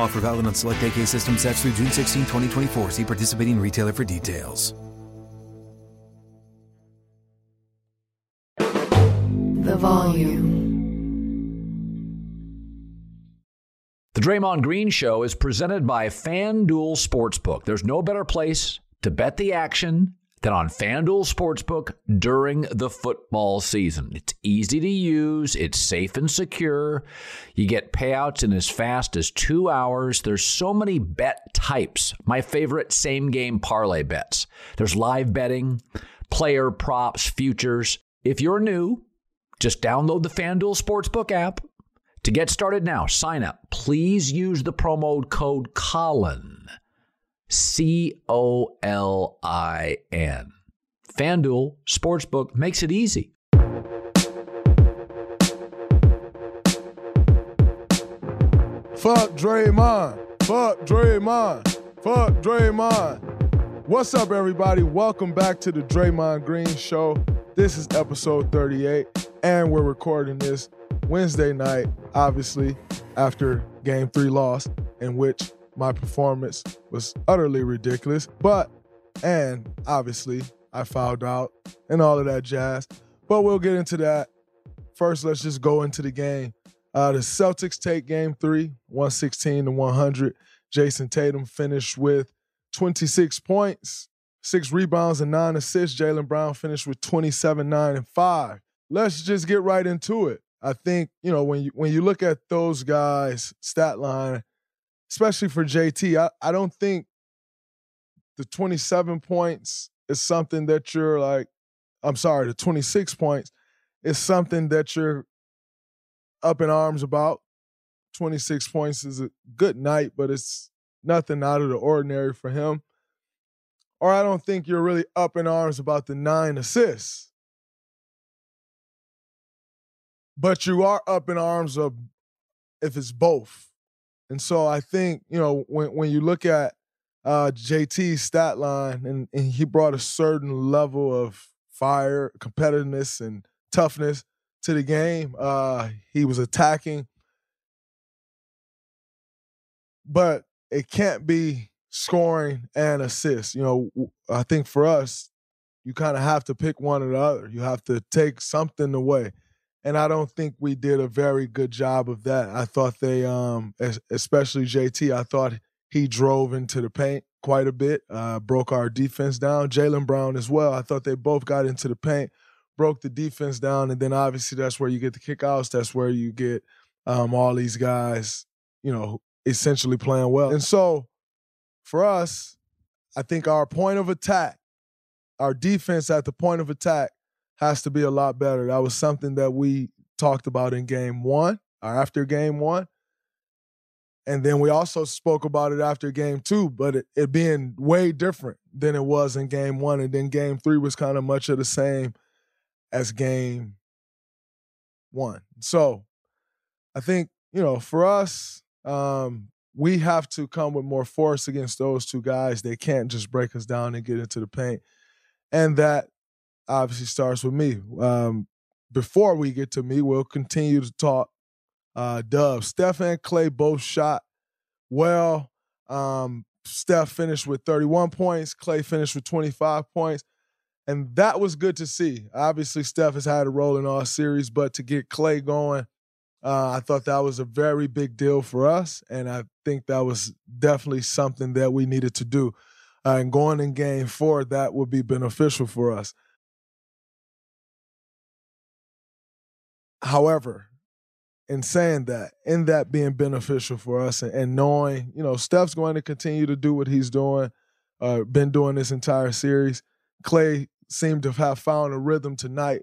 Offer valid on select AK system sets through June 16, 2024. See participating retailer for details. The volume. The Draymond Green Show is presented by FanDuel Sportsbook. There's no better place to bet the action than on FanDuel Sportsbook during the football season. It's easy to use, it's safe and secure. You get payouts in as fast as two hours. There's so many bet types. My favorite same game parlay bets. There's live betting, player props, futures. If you're new, just download the FanDuel Sportsbook app. To get started now, sign up. Please use the promo code Colin. C O L I N. FanDuel Sportsbook makes it easy. Fuck Draymond. Fuck Draymond. Fuck Draymond. What's up, everybody? Welcome back to the Draymond Green Show. This is episode 38, and we're recording this Wednesday night, obviously, after game three loss, in which my performance was utterly ridiculous. But, and obviously, I fouled out and all of that jazz. But we'll get into that. First, let's just go into the game. Uh, the Celtics take game three, 116 to 100. Jayson Tatum finished with 26 points, six rebounds, and nine assists. Jaylen Brown finished with 27, 9, and 5. Let's just get right into it. I think, you know, when you when you look at those guys' stat line, especially for JT, I, I don't think the 27 points is something that you're like, I'm sorry, the 26 points is something that you're up in arms about. 26 points is a good night, but it's nothing out of the ordinary for him. Or I don't think you're really up in arms about the nine assists. But you are up in arms of if it's both. And so I think, you know, when when you look at uh, JT's stat line and, and he brought a certain level of fire, competitiveness, and toughness to the game. Uh, he was attacking, but it can't be scoring and assists. You know, I think for us, you kind of have to pick one or the other. You have to take something away. And I don't think we did a very good job of that. I thought they, um, especially JT, I thought he drove into the paint quite a bit, uh, broke our defense down. Jaylen Brown as well. I thought they both got into the paint, broke the defense down, and then obviously that's where you get the kickouts. That's where you get um, all these guys, you know, essentially playing well. And so for us, I think our point of attack, our defense at the point of attack has to be a lot better. That was something that we talked about in game one or after game one. And then we also spoke about it after game two, but it, it, being way different than it was in game one. And then game three was kind of much of the same as game one. So I think, you know, for us, um, we have to come with more force against those two guys. They can't just break us down and get into the paint. And that obviously starts with me. Um, before we get to me, we'll continue to talk uh, Dub. Steph and Klay both shot well. Um, Steph finished with 31 points, Klay finished with 25 points. And that was good to see. Obviously, Steph has had a role in all series, but to get Klay going, uh, I thought that was a very big deal for us. And I think that was definitely something that we needed to do. Uh, and going in game four, that would be beneficial for us. However, in saying that, in that being beneficial for us and, and knowing, you know, Steph's going to continue to do what he's doing, uh, been doing this entire series. Klay seemed to have found a rhythm tonight.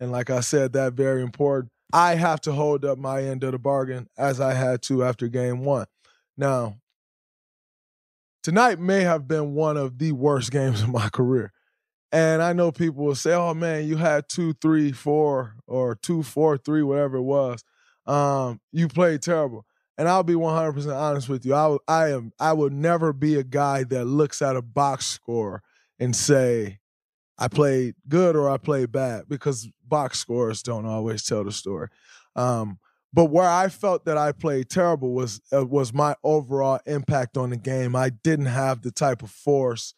And like I said, that very important. I have to hold up my end of the bargain as I had to after game one. Now, tonight may have been one of the worst games of my career. And I know people will say, oh man, you had two, three, four, or two, four, three, whatever it was um, you played terrible. And I'll be 100% honest with you. I, I am I will never be a guy that looks at a box score and say I played good or I played bad because box scores don't always tell the story. Um, but where I felt that I played terrible was uh, was my overall impact on the game. I didn't have the type of force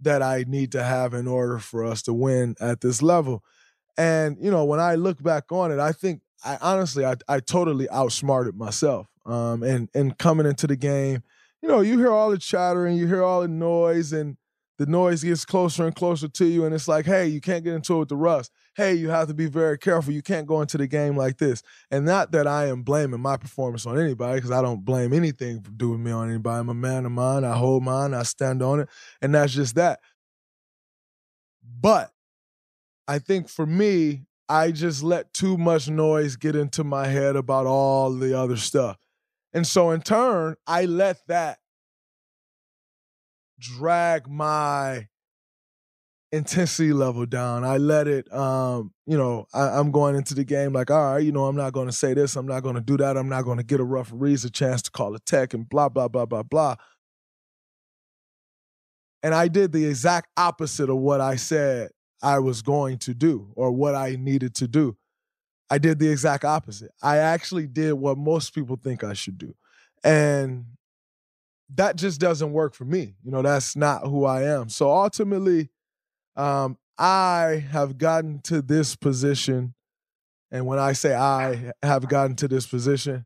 that I need to have in order for us to win at this level. And you know, when I look back on it, I think I honestly, I, I totally outsmarted myself. Um, and and coming into the game, you know, you hear all the chatter and you hear all the noise, and the noise gets closer and closer to you, and it's like, hey, you can't get into it with the rust. Hey, you have to be very careful. You can't go into the game like this. And not that I am blaming my performance on anybody, because I don't blame anything for doing me on anybody. I'm a man of mine. I hold mine. I stand on it, and that's just that. But I think for me, I just let too much noise get into my head about all the other stuff. And so in turn, I let that drag my intensity level down. I let it, um, you know, I, am going into the game like, all right, you know, I'm not going to say this, I'm not going to do that, I'm not going to get a referees a chance to call a tech and blah, blah, blah, blah, blah. And I did the exact opposite of what I said I was going to do or what I needed to do. I did the exact opposite. I actually did what most people think I should do. And that just doesn't work for me. You know, that's not who I am. So ultimately, um, I have gotten to this position. And when I say I have gotten to this position,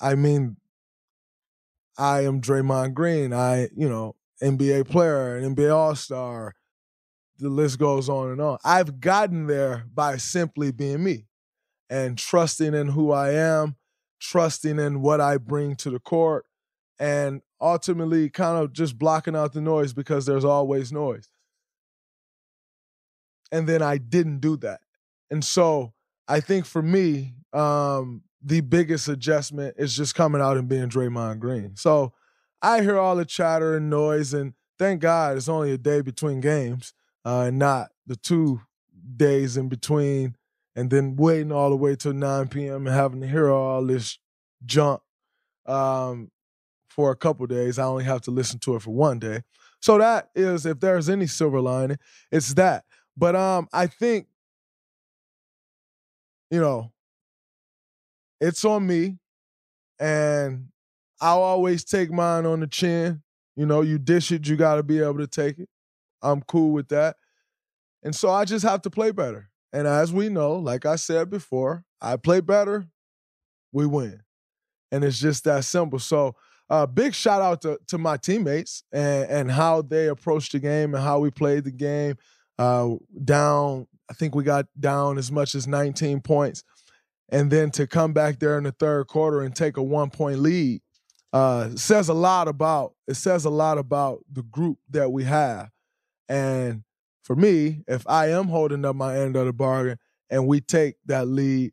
I mean, I am Draymond Green. I, you know, NBA player, an NBA All Star, the list goes on and on. I've gotten there by simply being me and trusting in who I am, trusting in what I bring to the court, and ultimately kind of just blocking out the noise because there's always noise. And then I didn't do that. And so I think for me, um, the biggest adjustment is just coming out and being Draymond Green. So I hear all the chatter and noise, and thank God it's only a day between games uh, not the two days in between, and then waiting all the way till 9 p.m. and having to hear all this junk um, for a couple days. I only have to listen to it for one day. So that is, if there's any silver lining, it's that. But um, I think, you know, it's on me, and I'll always take mine on the chin. You know, you dish it, you got to be able to take it. I'm cool with that. And so I just have to play better. And as we know, like I said before, I play better, we win. And it's just that simple. So uh, big shout out to, to my teammates and, and how they approached the game and how we played the game. Uh, down, I think we got down as much as 19 points. And then to come back there in the third quarter and take a one point lead uh, says a lot about it says a lot about the group that we have and for me, if I am holding up my end of the bargain and we take that lead,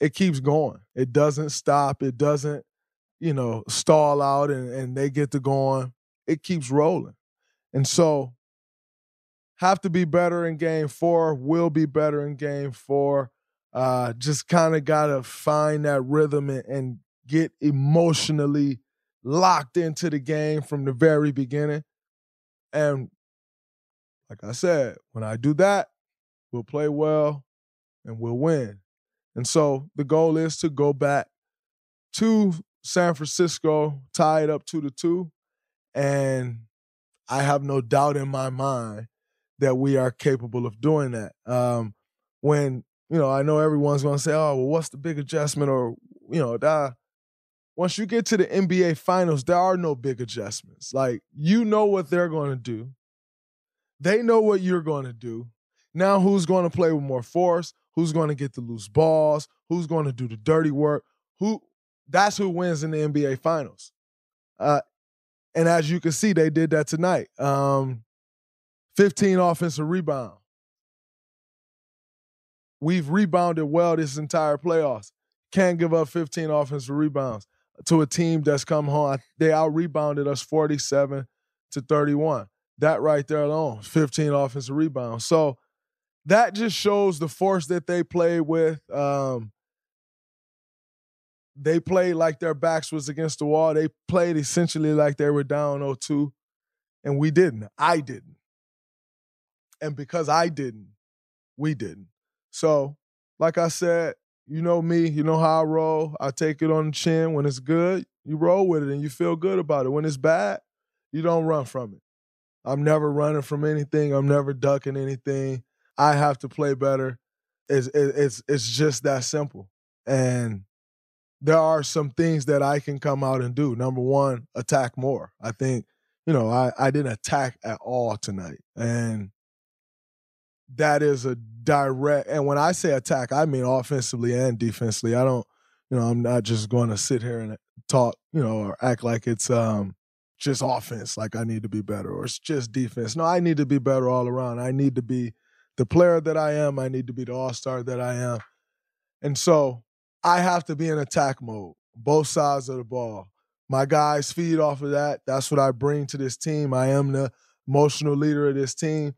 it keeps going. It doesn't stop. It doesn't, you know, stall out and, and they get to going. It keeps rolling. And so have to be better in game four, will be better in game four. Uh, just kind of got to find that rhythm and, and get emotionally locked into the game from the very beginning. And like I said, when I do that, we'll play well and we'll win. And so the goal is to go back to San Francisco, tied up two to two. And I have no doubt in my mind that we are capable of doing that. Um, when, you know, I know everyone's going to say, oh, well, what's the big adjustment? Or, you know, that. Once you get to the NBA finals, there are no big adjustments. Like, you know what they're going to do. They know what you're going to do. Now, who's going to play with more force? Who's going to get the loose balls? Who's going to do the dirty work? Who that's who wins in the NBA finals. Uh, and as you can see, they did that tonight. Um, 15 offensive rebound. We've rebounded well this entire playoffs. Can't give up 15 offensive rebounds to a team that's come home. They out rebounded us 47 to 31. That right there alone, 15 offensive rebounds. So that just shows the force that they played with. Um, they played like their backs was against the wall. They played essentially like they were down 0-2, and we didn't. I didn't. And because I didn't, we didn't. So, like I said, you know me, you know how I roll. I take it on the chin. When it's good, you roll with it and you feel good about it. When it's bad, you don't run from it. I'm never running from anything. I'm never ducking anything. I have to play better. It's it's it's just that simple. And there are some things that I can come out and do. Number one, attack more. I think, you know, I, I didn't attack at all tonight. And that is a direct and when I say attack, I mean offensively and defensively. I don't, you know, I'm not just going to sit here and talk, you know, or act like it's um just offense, like I need to be better, or it's just defense. No, I need to be better all around. I need to be the player that I am. I need to be the all-star that I am. And so I have to be in attack mode, both sides of the ball. My guys feed off of that. That's what I bring to this team. I am the emotional leader of this team.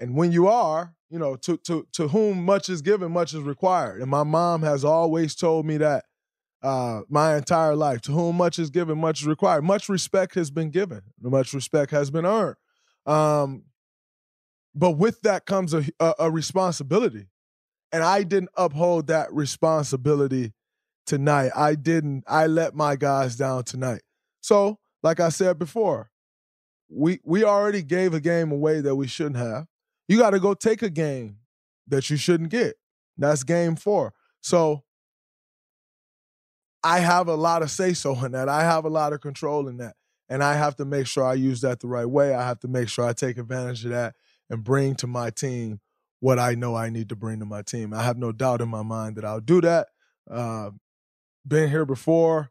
And when you are, you know, to to to whom much is given, much is required. And my mom has always told me that uh, my entire life. To whom much is given, much is required. Much respect has been given. Much respect has been earned. Um, but with that comes a, a, a responsibility. And I didn't uphold that responsibility tonight. I didn't, I let my guys down tonight. So, like I said before, we we already gave a game away that we shouldn't have. You got to go take a game that you shouldn't get. That's game four. So I have a lot of say so in that. I have a lot of control in that. And I have to make sure I use that the right way. I have to make sure I take advantage of that and bring to my team what I know I need to bring to my team. I have no doubt in my mind that I'll do that. Uh, been here before.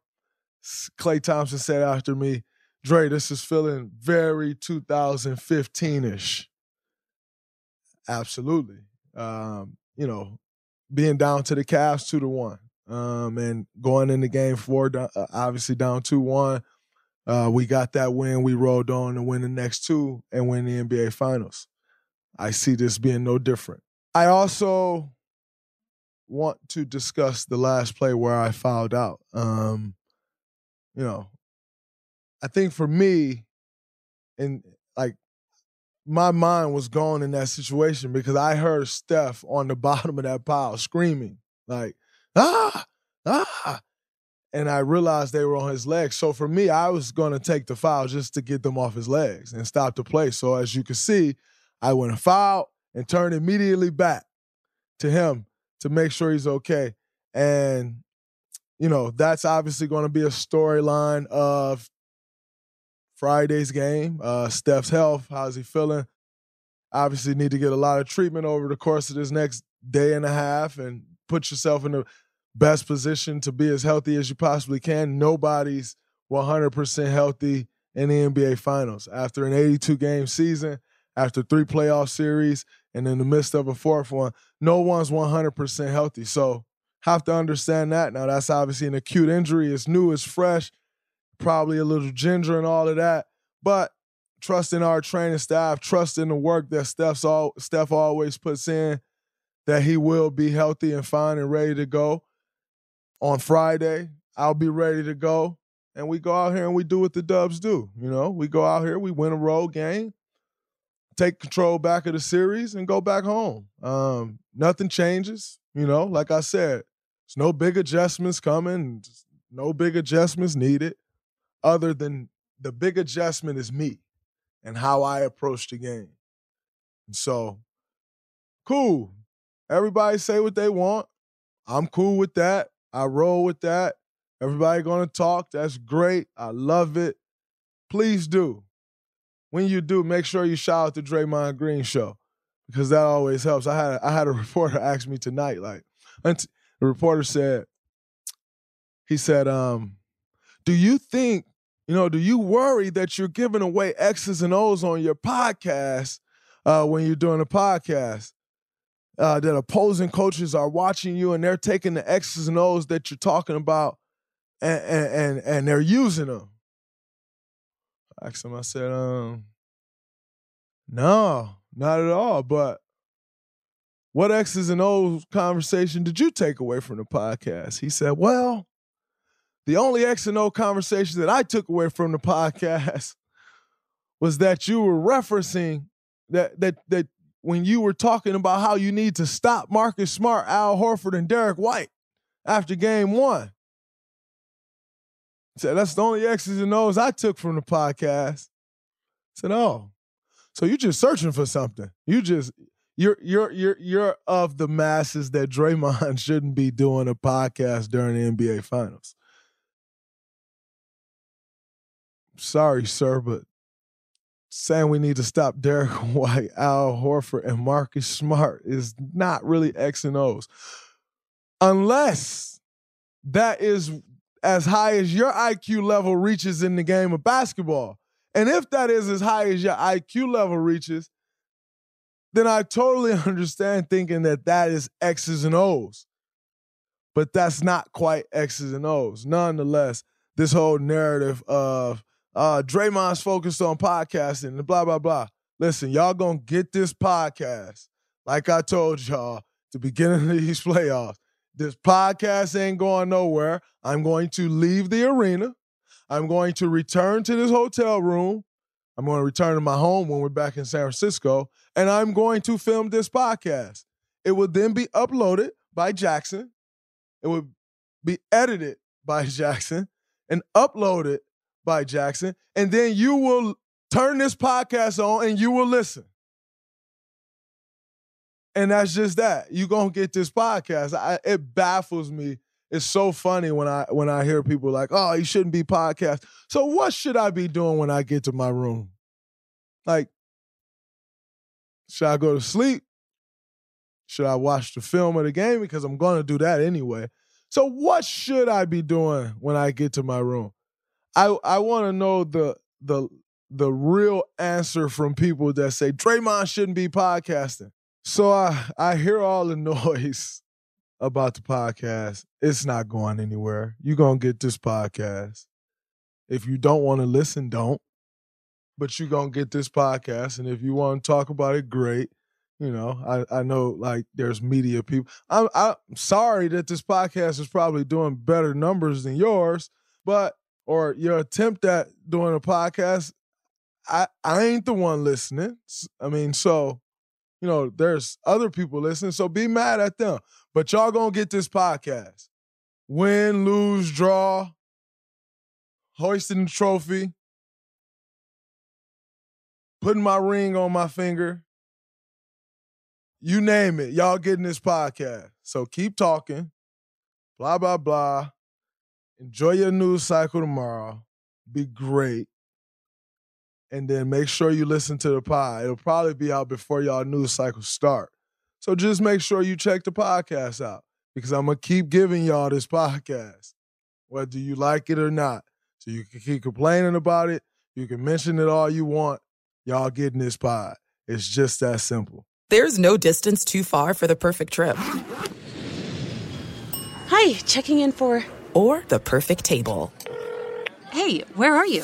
Klay Thompson said after me, Dre, this is feeling very 2015 ish. Absolutely. Um, you know, being down to the Cavs two to one, um, and going in the game four, uh, obviously down two one. Uh, we got that win. We rolled on to win the next two and win the NBA Finals. I see this being no different. I also want to discuss the last play where I fouled out. Um, you know, I think for me, and like my mind was gone in that situation because I heard Steph on the bottom of that pile screaming, like, ah, ah. And I realized they were on his legs. So for me, I was going to take the foul just to get them off his legs and stop the play. So as you can see, I went and foul and turned immediately back to him to make sure he's okay. And, you know, that's obviously going to be a storyline of Friday's game. Uh, Steph's health, how's he feeling? Obviously, need to get a lot of treatment over the course of this next day and a half and put yourself in the best position to be as healthy as you possibly can. Nobody's 100% healthy in the NBA Finals. After an 82 game season, after three playoff series and in the midst of a fourth one, no one's 100% healthy. So have to understand that. Now that's obviously an acute injury. It's new, it's fresh, probably a little ginger and all of that. But trust in our training staff, trust in the work that Steph's all, Steph always puts in, that he will be healthy and fine and ready to go on Friday. I'll be ready to go. And we go out here and we do what the Dubs do. You know, we go out here, we win a road game, take control back of the series, and go back home. Um, nothing changes. You know, like I said, there's no big adjustments coming, no big adjustments needed, other than the big adjustment is me and how I approach the game. And so, cool. Everybody say what they want. I'm cool with that. I roll with that. Everybody gonna talk. That's great. I love it. Please do. When you do, make sure you shout out the Draymond Green show because that always helps. I had I had a reporter ask me tonight, like the reporter said, he said, um, do you think, you know, do you worry that you're giving away X's and O's on your podcast uh, when you're doing a podcast? Uh, that opposing coaches are watching you and they're taking the X's and O's that you're talking about and and and, they're using them. Asked him, I said, um, no, not at all. But what X's and O's conversation did you take away from the podcast? He said, well, the only X and O conversation that I took away from the podcast was that you were referencing that that that when you were talking about how you need to stop Marcus Smart, Al Horford, and Derrick White after game one. That's the only X's and O's I took from the podcast. said, oh, so you're just searching for something. You just you're you're you're you're of the masses that Draymond shouldn't be doing a podcast during the NBA Finals. Sorry, sir, but saying we need to stop Derrick White, Al Horford, and Marcus Smart is not really X and O's. Unless that is as high as your IQ level reaches in the game of basketball. And if that is as high as your IQ level reaches, then I totally understand thinking that that is X's and O's. But that's not quite X's and O's. Nonetheless, this whole narrative of uh, Draymond's focused on podcasting and blah, blah, blah. Listen, y'all gonna get this podcast. Like I told y'all, the beginning of these playoffs. This podcast ain't going nowhere. I'm going to leave the arena. I'm going to return to this hotel room. I'm going to return to my home when we're back in San Francisco, and I'm going to film this podcast. It will then be uploaded by Jackson. It would be edited by Jackson and uploaded by Jackson. And then you will turn this podcast on and you will listen. And that's just that. You're gonna get this podcast. I, it baffles me. It's so funny when I when I hear people like, oh, you shouldn't be podcast. So what should I be doing when I get to my room? Like, should I go to sleep? Should I watch the film of the game? Because I'm gonna do that anyway. So what should I be doing when I get to my room? I I want to know the the the real answer from people that say Draymond shouldn't be podcasting. So I I hear all the noise about the podcast. It's not going anywhere. You're gonna get this podcast. If you don't want to listen, don't. But you're gonna get this podcast. And if you want to talk about it, great. You know, I, I know like there's media people. I'm I'm sorry that this podcast is probably doing better numbers than yours, but or your attempt at doing a podcast, I I ain't the one listening. I mean, so you know, there's other people listening, so be mad at them. But y'all gonna get this podcast. Win, lose, draw, hoisting the trophy, putting my ring on my finger. You name it, y'all getting this podcast. So keep talking, blah, blah, blah. Enjoy your news cycle tomorrow. Be great and then make sure you listen to the pod. It'll probably be out before y'all news cycle start. So just make sure you check the podcast out because I'm gonna keep giving y'all this podcast, whether you like it or not. So you can keep complaining about it. You can mention it all you want. Y'all getting this pod. It's just that simple. There's no distance too far for the perfect trip. Hi, checking in for. Or the perfect table. Hey, where are you?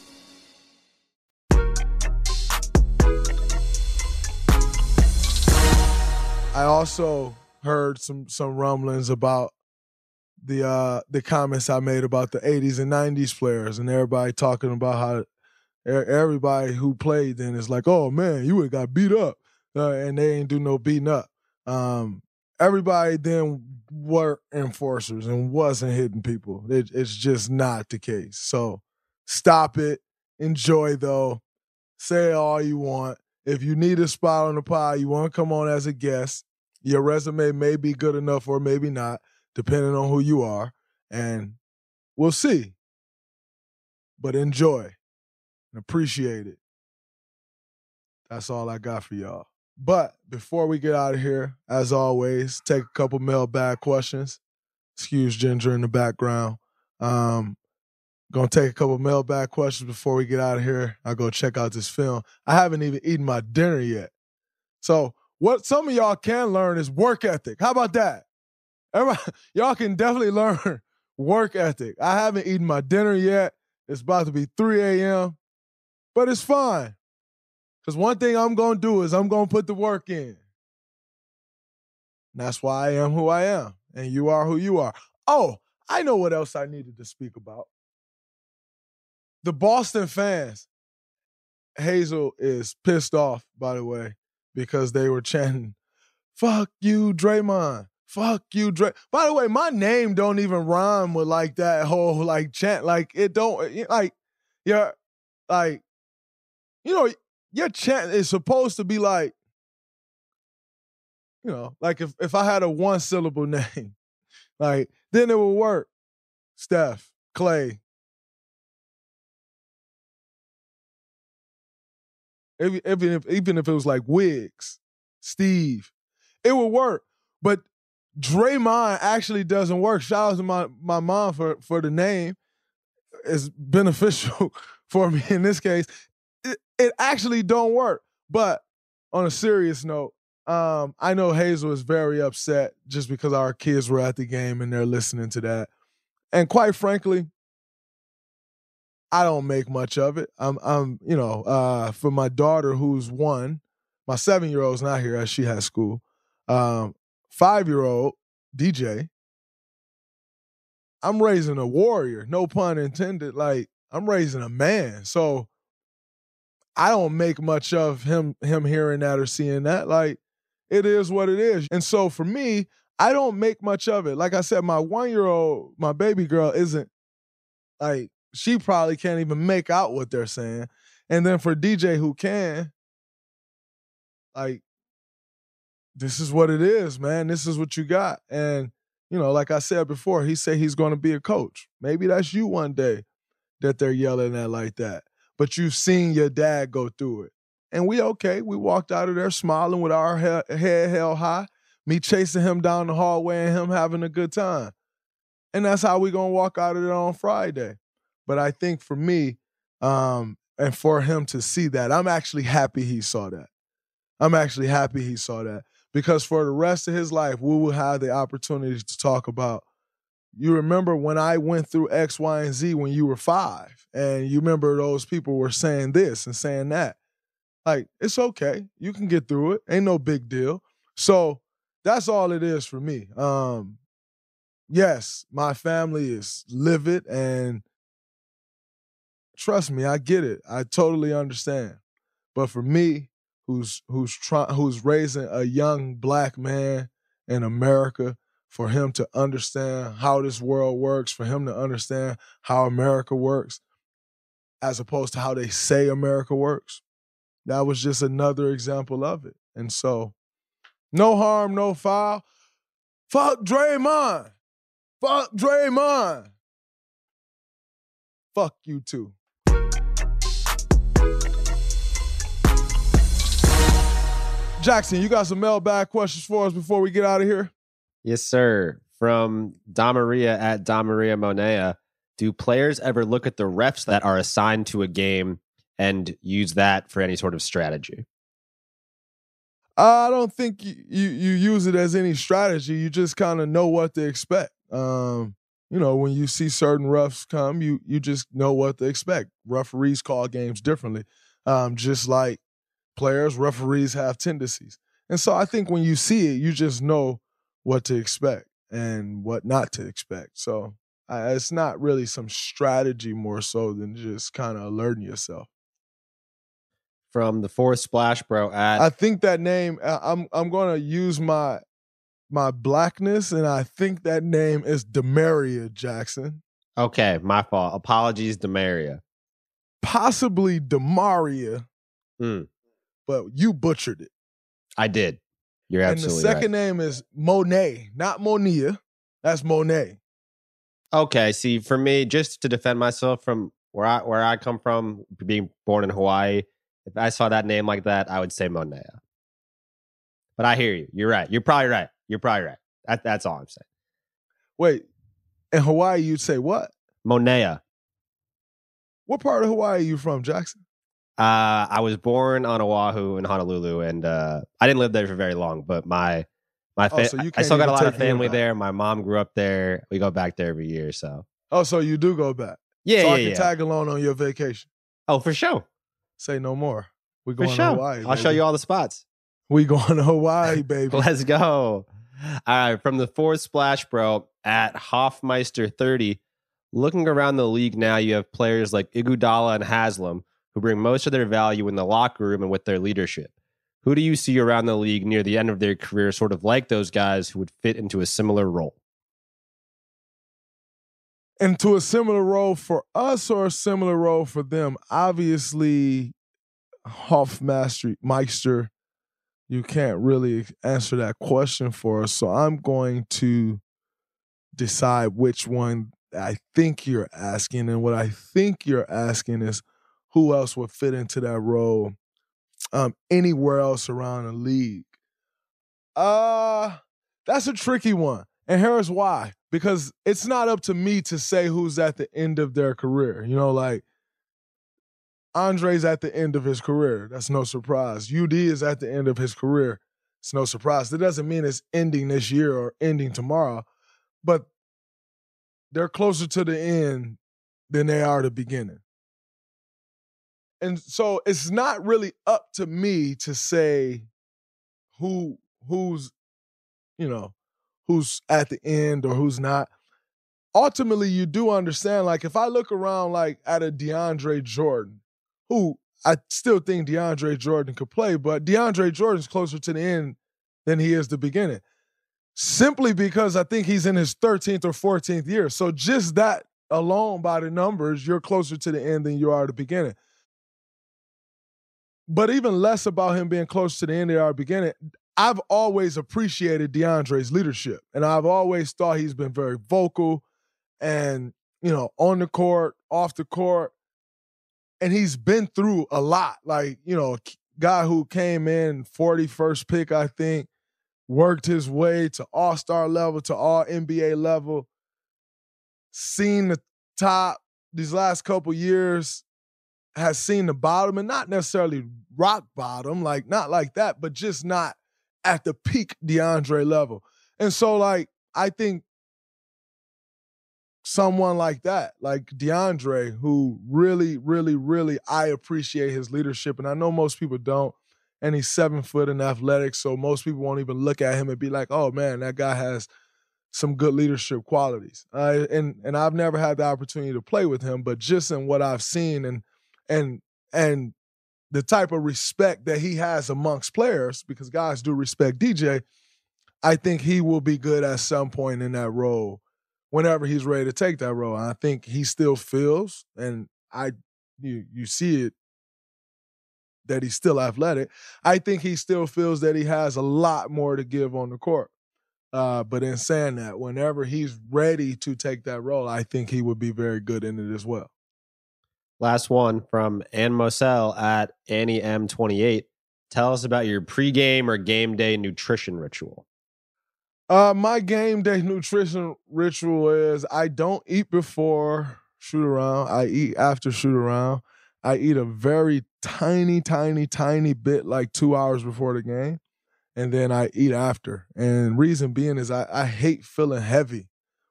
I also heard some some rumblings about the uh the comments I made about the 80s and 90s players and everybody talking about how everybody who played then is like, oh man, you would got beat up, uh, and they ain't do no beating up. Um, everybody then were enforcers and wasn't hitting people. It, it's just not the case. So stop it. Enjoy though. Say all you want. If you need a spot on the pod, you want to come on as a guest. Your resume may be good enough or maybe not, depending on who you are. And we'll see. But enjoy and appreciate it. That's all I got for y'all. But before we get out of here, as always, take a couple mailbag questions. Excuse Ginger in the background. Um, gonna take a couple mailbag questions before we get out of here. I'll go check out this film. I haven't even eaten my dinner yet. So what some of y'all can learn is work ethic. How about that? Everybody, y'all can definitely learn work ethic. I haven't eaten my dinner yet. It's about to be 3 a.m. But it's fine. Because one thing I'm to do is I'm to put the work in. And that's why I am who I am. And you are who you are. Oh, I know what else I needed to speak about. The Boston fans. Hazel is pissed off, by the way, because they were chanting, fuck you, Draymond. Fuck you, Dray. By the way, my name don't even rhyme with like that whole like chant. Like it don't like yeah, like you know, your chant is supposed to be like, you know, like if, if I had a one syllable name, like then it would work. Steph, Klay. Even if even if it was like Wiggs, Steve, it would work. But Draymond actually doesn't work. Shout out to my, my mom for, for the name. It's beneficial for me in this case it, it actually don't work. But on a serious note, um, I know Hazel is very upset just because our kids were at the game and they're listening to that. And quite frankly, I don't make much of it. I'm, I'm, you know, uh, for my daughter who's one, my seven year old's not here as she has school. Um, five year old DJ. I'm raising a warrior, no pun intended. Like I'm raising a man. So I don't make much of him him hearing that or seeing that. Like it is what it is. And so for me, I don't make much of it. Like I said, my one year old, my baby girl isn't like she probably can't even make out what they're saying. And then for DJ who can, like, this is what it is, man. This is what you got. And, you know, like I said before, he said he's going to be a coach. Maybe that's you one day that they're yelling at like that but you've seen your dad go through it. and we okay. We walked out of there smiling with our he- head held high, me chasing him down the hallway and him having a good time. And that's how we're going to walk out of there on Friday. But I think for me, um, and for him to see that, I'm actually happy he saw that. I'm actually happy he saw that because for the rest of his life, we will have the opportunity to talk about. You remember when I went through X, Y, and Z when you were five, and you remember those people were saying this and saying that. Like, it's okay. You can get through it. Ain't no big deal. So that's all it is for me. Um, yes, my family is livid and trust me, I get it. I totally understand. But for me, who's who's trying who's raising a young black man in America for him to understand how this world works, for him to understand how America works, as opposed to how they say America works. That was just another example of it. And so, no harm, no foul. Fuck Draymond. Fuck Draymond. Fuck you too. Jackson, you got some mailbag questions for us before we get out of here? Yes, sir. From Damaria at Damaria Monea. Do players ever look at the refs that are assigned to a game and use that for any sort of strategy? I don't think you, you, you use it as any strategy. You just kind of know what to expect. Um, you know, when you see certain refs come, you you just know what to expect. Referees call games differently, um, just like players, referees have tendencies. And so I think when you see it, you just know what to expect and what not to expect. So uh, it's not really some strategy more so than just kind of alerting yourself. From the Forest Splash Bro at I think that name I'm I'm going to use my my blackness and I think that name is Demaria Jackson. Okay, my fault. Apologies, Demaria. Possibly Demaria. Mm. But you butchered it. I did. You're absolutely right. And the second right. name is Monet, not Monia. That's Monet. Okay, see, for me, just to defend myself from where I where I come from, being born in Hawaii, if I saw that name like that, I would say Monea. But I hear you. You're right. You're probably right. You're probably right. That, that's all I'm saying. Wait, in Hawaii you'd say what? Monea. What part of Hawaii are you from, Jackson? Uh, I was born on Oahu in Honolulu, and uh, I didn't live there for very long. But my my Oh, so you I still got a lot of family there. My mom grew up there. We go back there every year. So Oh, so you do go back. yeah, so yeah, I can yeah. tag along on your vacation. oh, for sure, Say no more. We going sure. to Hawaii. I'll show you all the spots. We going to Hawaii, baby. Let's go. All right, from the fourth splash, bro, at Hoffmeister30. Looking around the league now, you have players like Iguodala and Haslem who bring most of their value in the locker room and with their leadership. Who do you see around the league near the end of their career, sort of like those guys who would fit into a similar role? into a similar role for us or a similar role for them. Obviously, Hofmaster Meister, you can't really answer that question for us. So I'm going to decide which one I think you're asking. And what I think you're asking is who else would fit into that role um, anywhere else around the league. Uh that's a tricky one. And here's why. Because it's not up to me to say who's at the end of their career. You know, like Andre's at the end of his career. That's no surprise. UD is at the end of his career. It's no surprise. That doesn't mean it's ending this year or ending tomorrow, but they're closer to the end than they are the beginning. And so it's not really up to me to say who who's you know who's at the end or who's not. Ultimately, you do understand. Like if I look around, like at a DeAndre Jordan, who I still think DeAndre Jordan could play, but DeAndre Jordan's closer to the end than he is the beginning. Simply because I think he's in his 13th or 14th year. So just that alone by the numbers, you're closer to the end than you are the beginning. But even less about him being close to the end they are beginning, I've always appreciated DeAndre's leadership. And I've always thought he's been very vocal and, you know, on the court, off the court. And he's been through a lot. Like, you know, guy who came in 41st pick, I think, worked his way to all star level, to all NBA level, seen the top these last couple years, has seen the bottom and not necessarily rock bottom, like not like that, but just not at the peak DeAndre level. And so, like, I think someone like that, like DeAndre, who really, really, really, I appreciate his leadership. And I know most people don't. And he's seven foot and athletic. So most people won't even look at him and be like, oh man, that guy has some good leadership qualities. Uh, and and I've never had the opportunity to play with him, but just in what I've seen and and and the type of respect that he has amongst players, because guys do respect DJ, I think he will be good at some point in that role whenever he's ready to take that role. And I think he still feels, and I you you see it that he's still athletic. I think he still feels that he has a lot more to give on the court. Uh, but in saying that, whenever he's ready to take that role, I think he would be very good in it as well. Last one from Ann Moselle at Annie M28. Tell us about your pregame or game day nutrition ritual. Uh, my game day nutrition ritual is I don't eat before shoot around. I eat after shoot around. I eat a very tiny, tiny, tiny bit like two hours before the game, and then I eat after. And reason being is I, I hate feeling heavy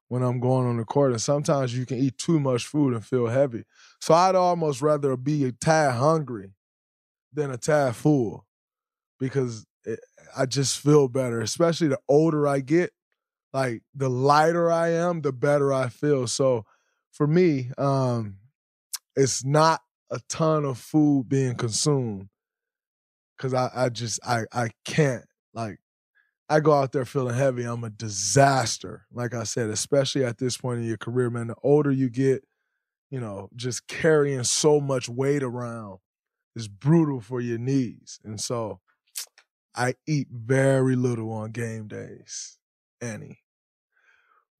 when I'm going on the court, and sometimes you can eat too much food and feel heavy. So I'd almost rather be a tad hungry than a tad full because it, I just feel better, especially the older I get. Like the lighter I am, the better I feel. So for me, um, it's not a ton of food being consumed because I, I just I I can't like I go out there feeling heavy. I'm a disaster. Like I said, especially at this point in your career, man. The older you get, you know, just carrying so much weight around is brutal for your knees. And so I eat very little on game days, Annie.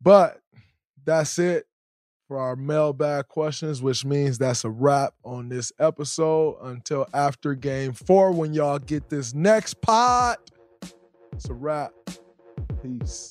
But that's it for our mailbag questions, which means that's a wrap on this episode until after game four when y'all get this next pod. It's a wrap. Peace.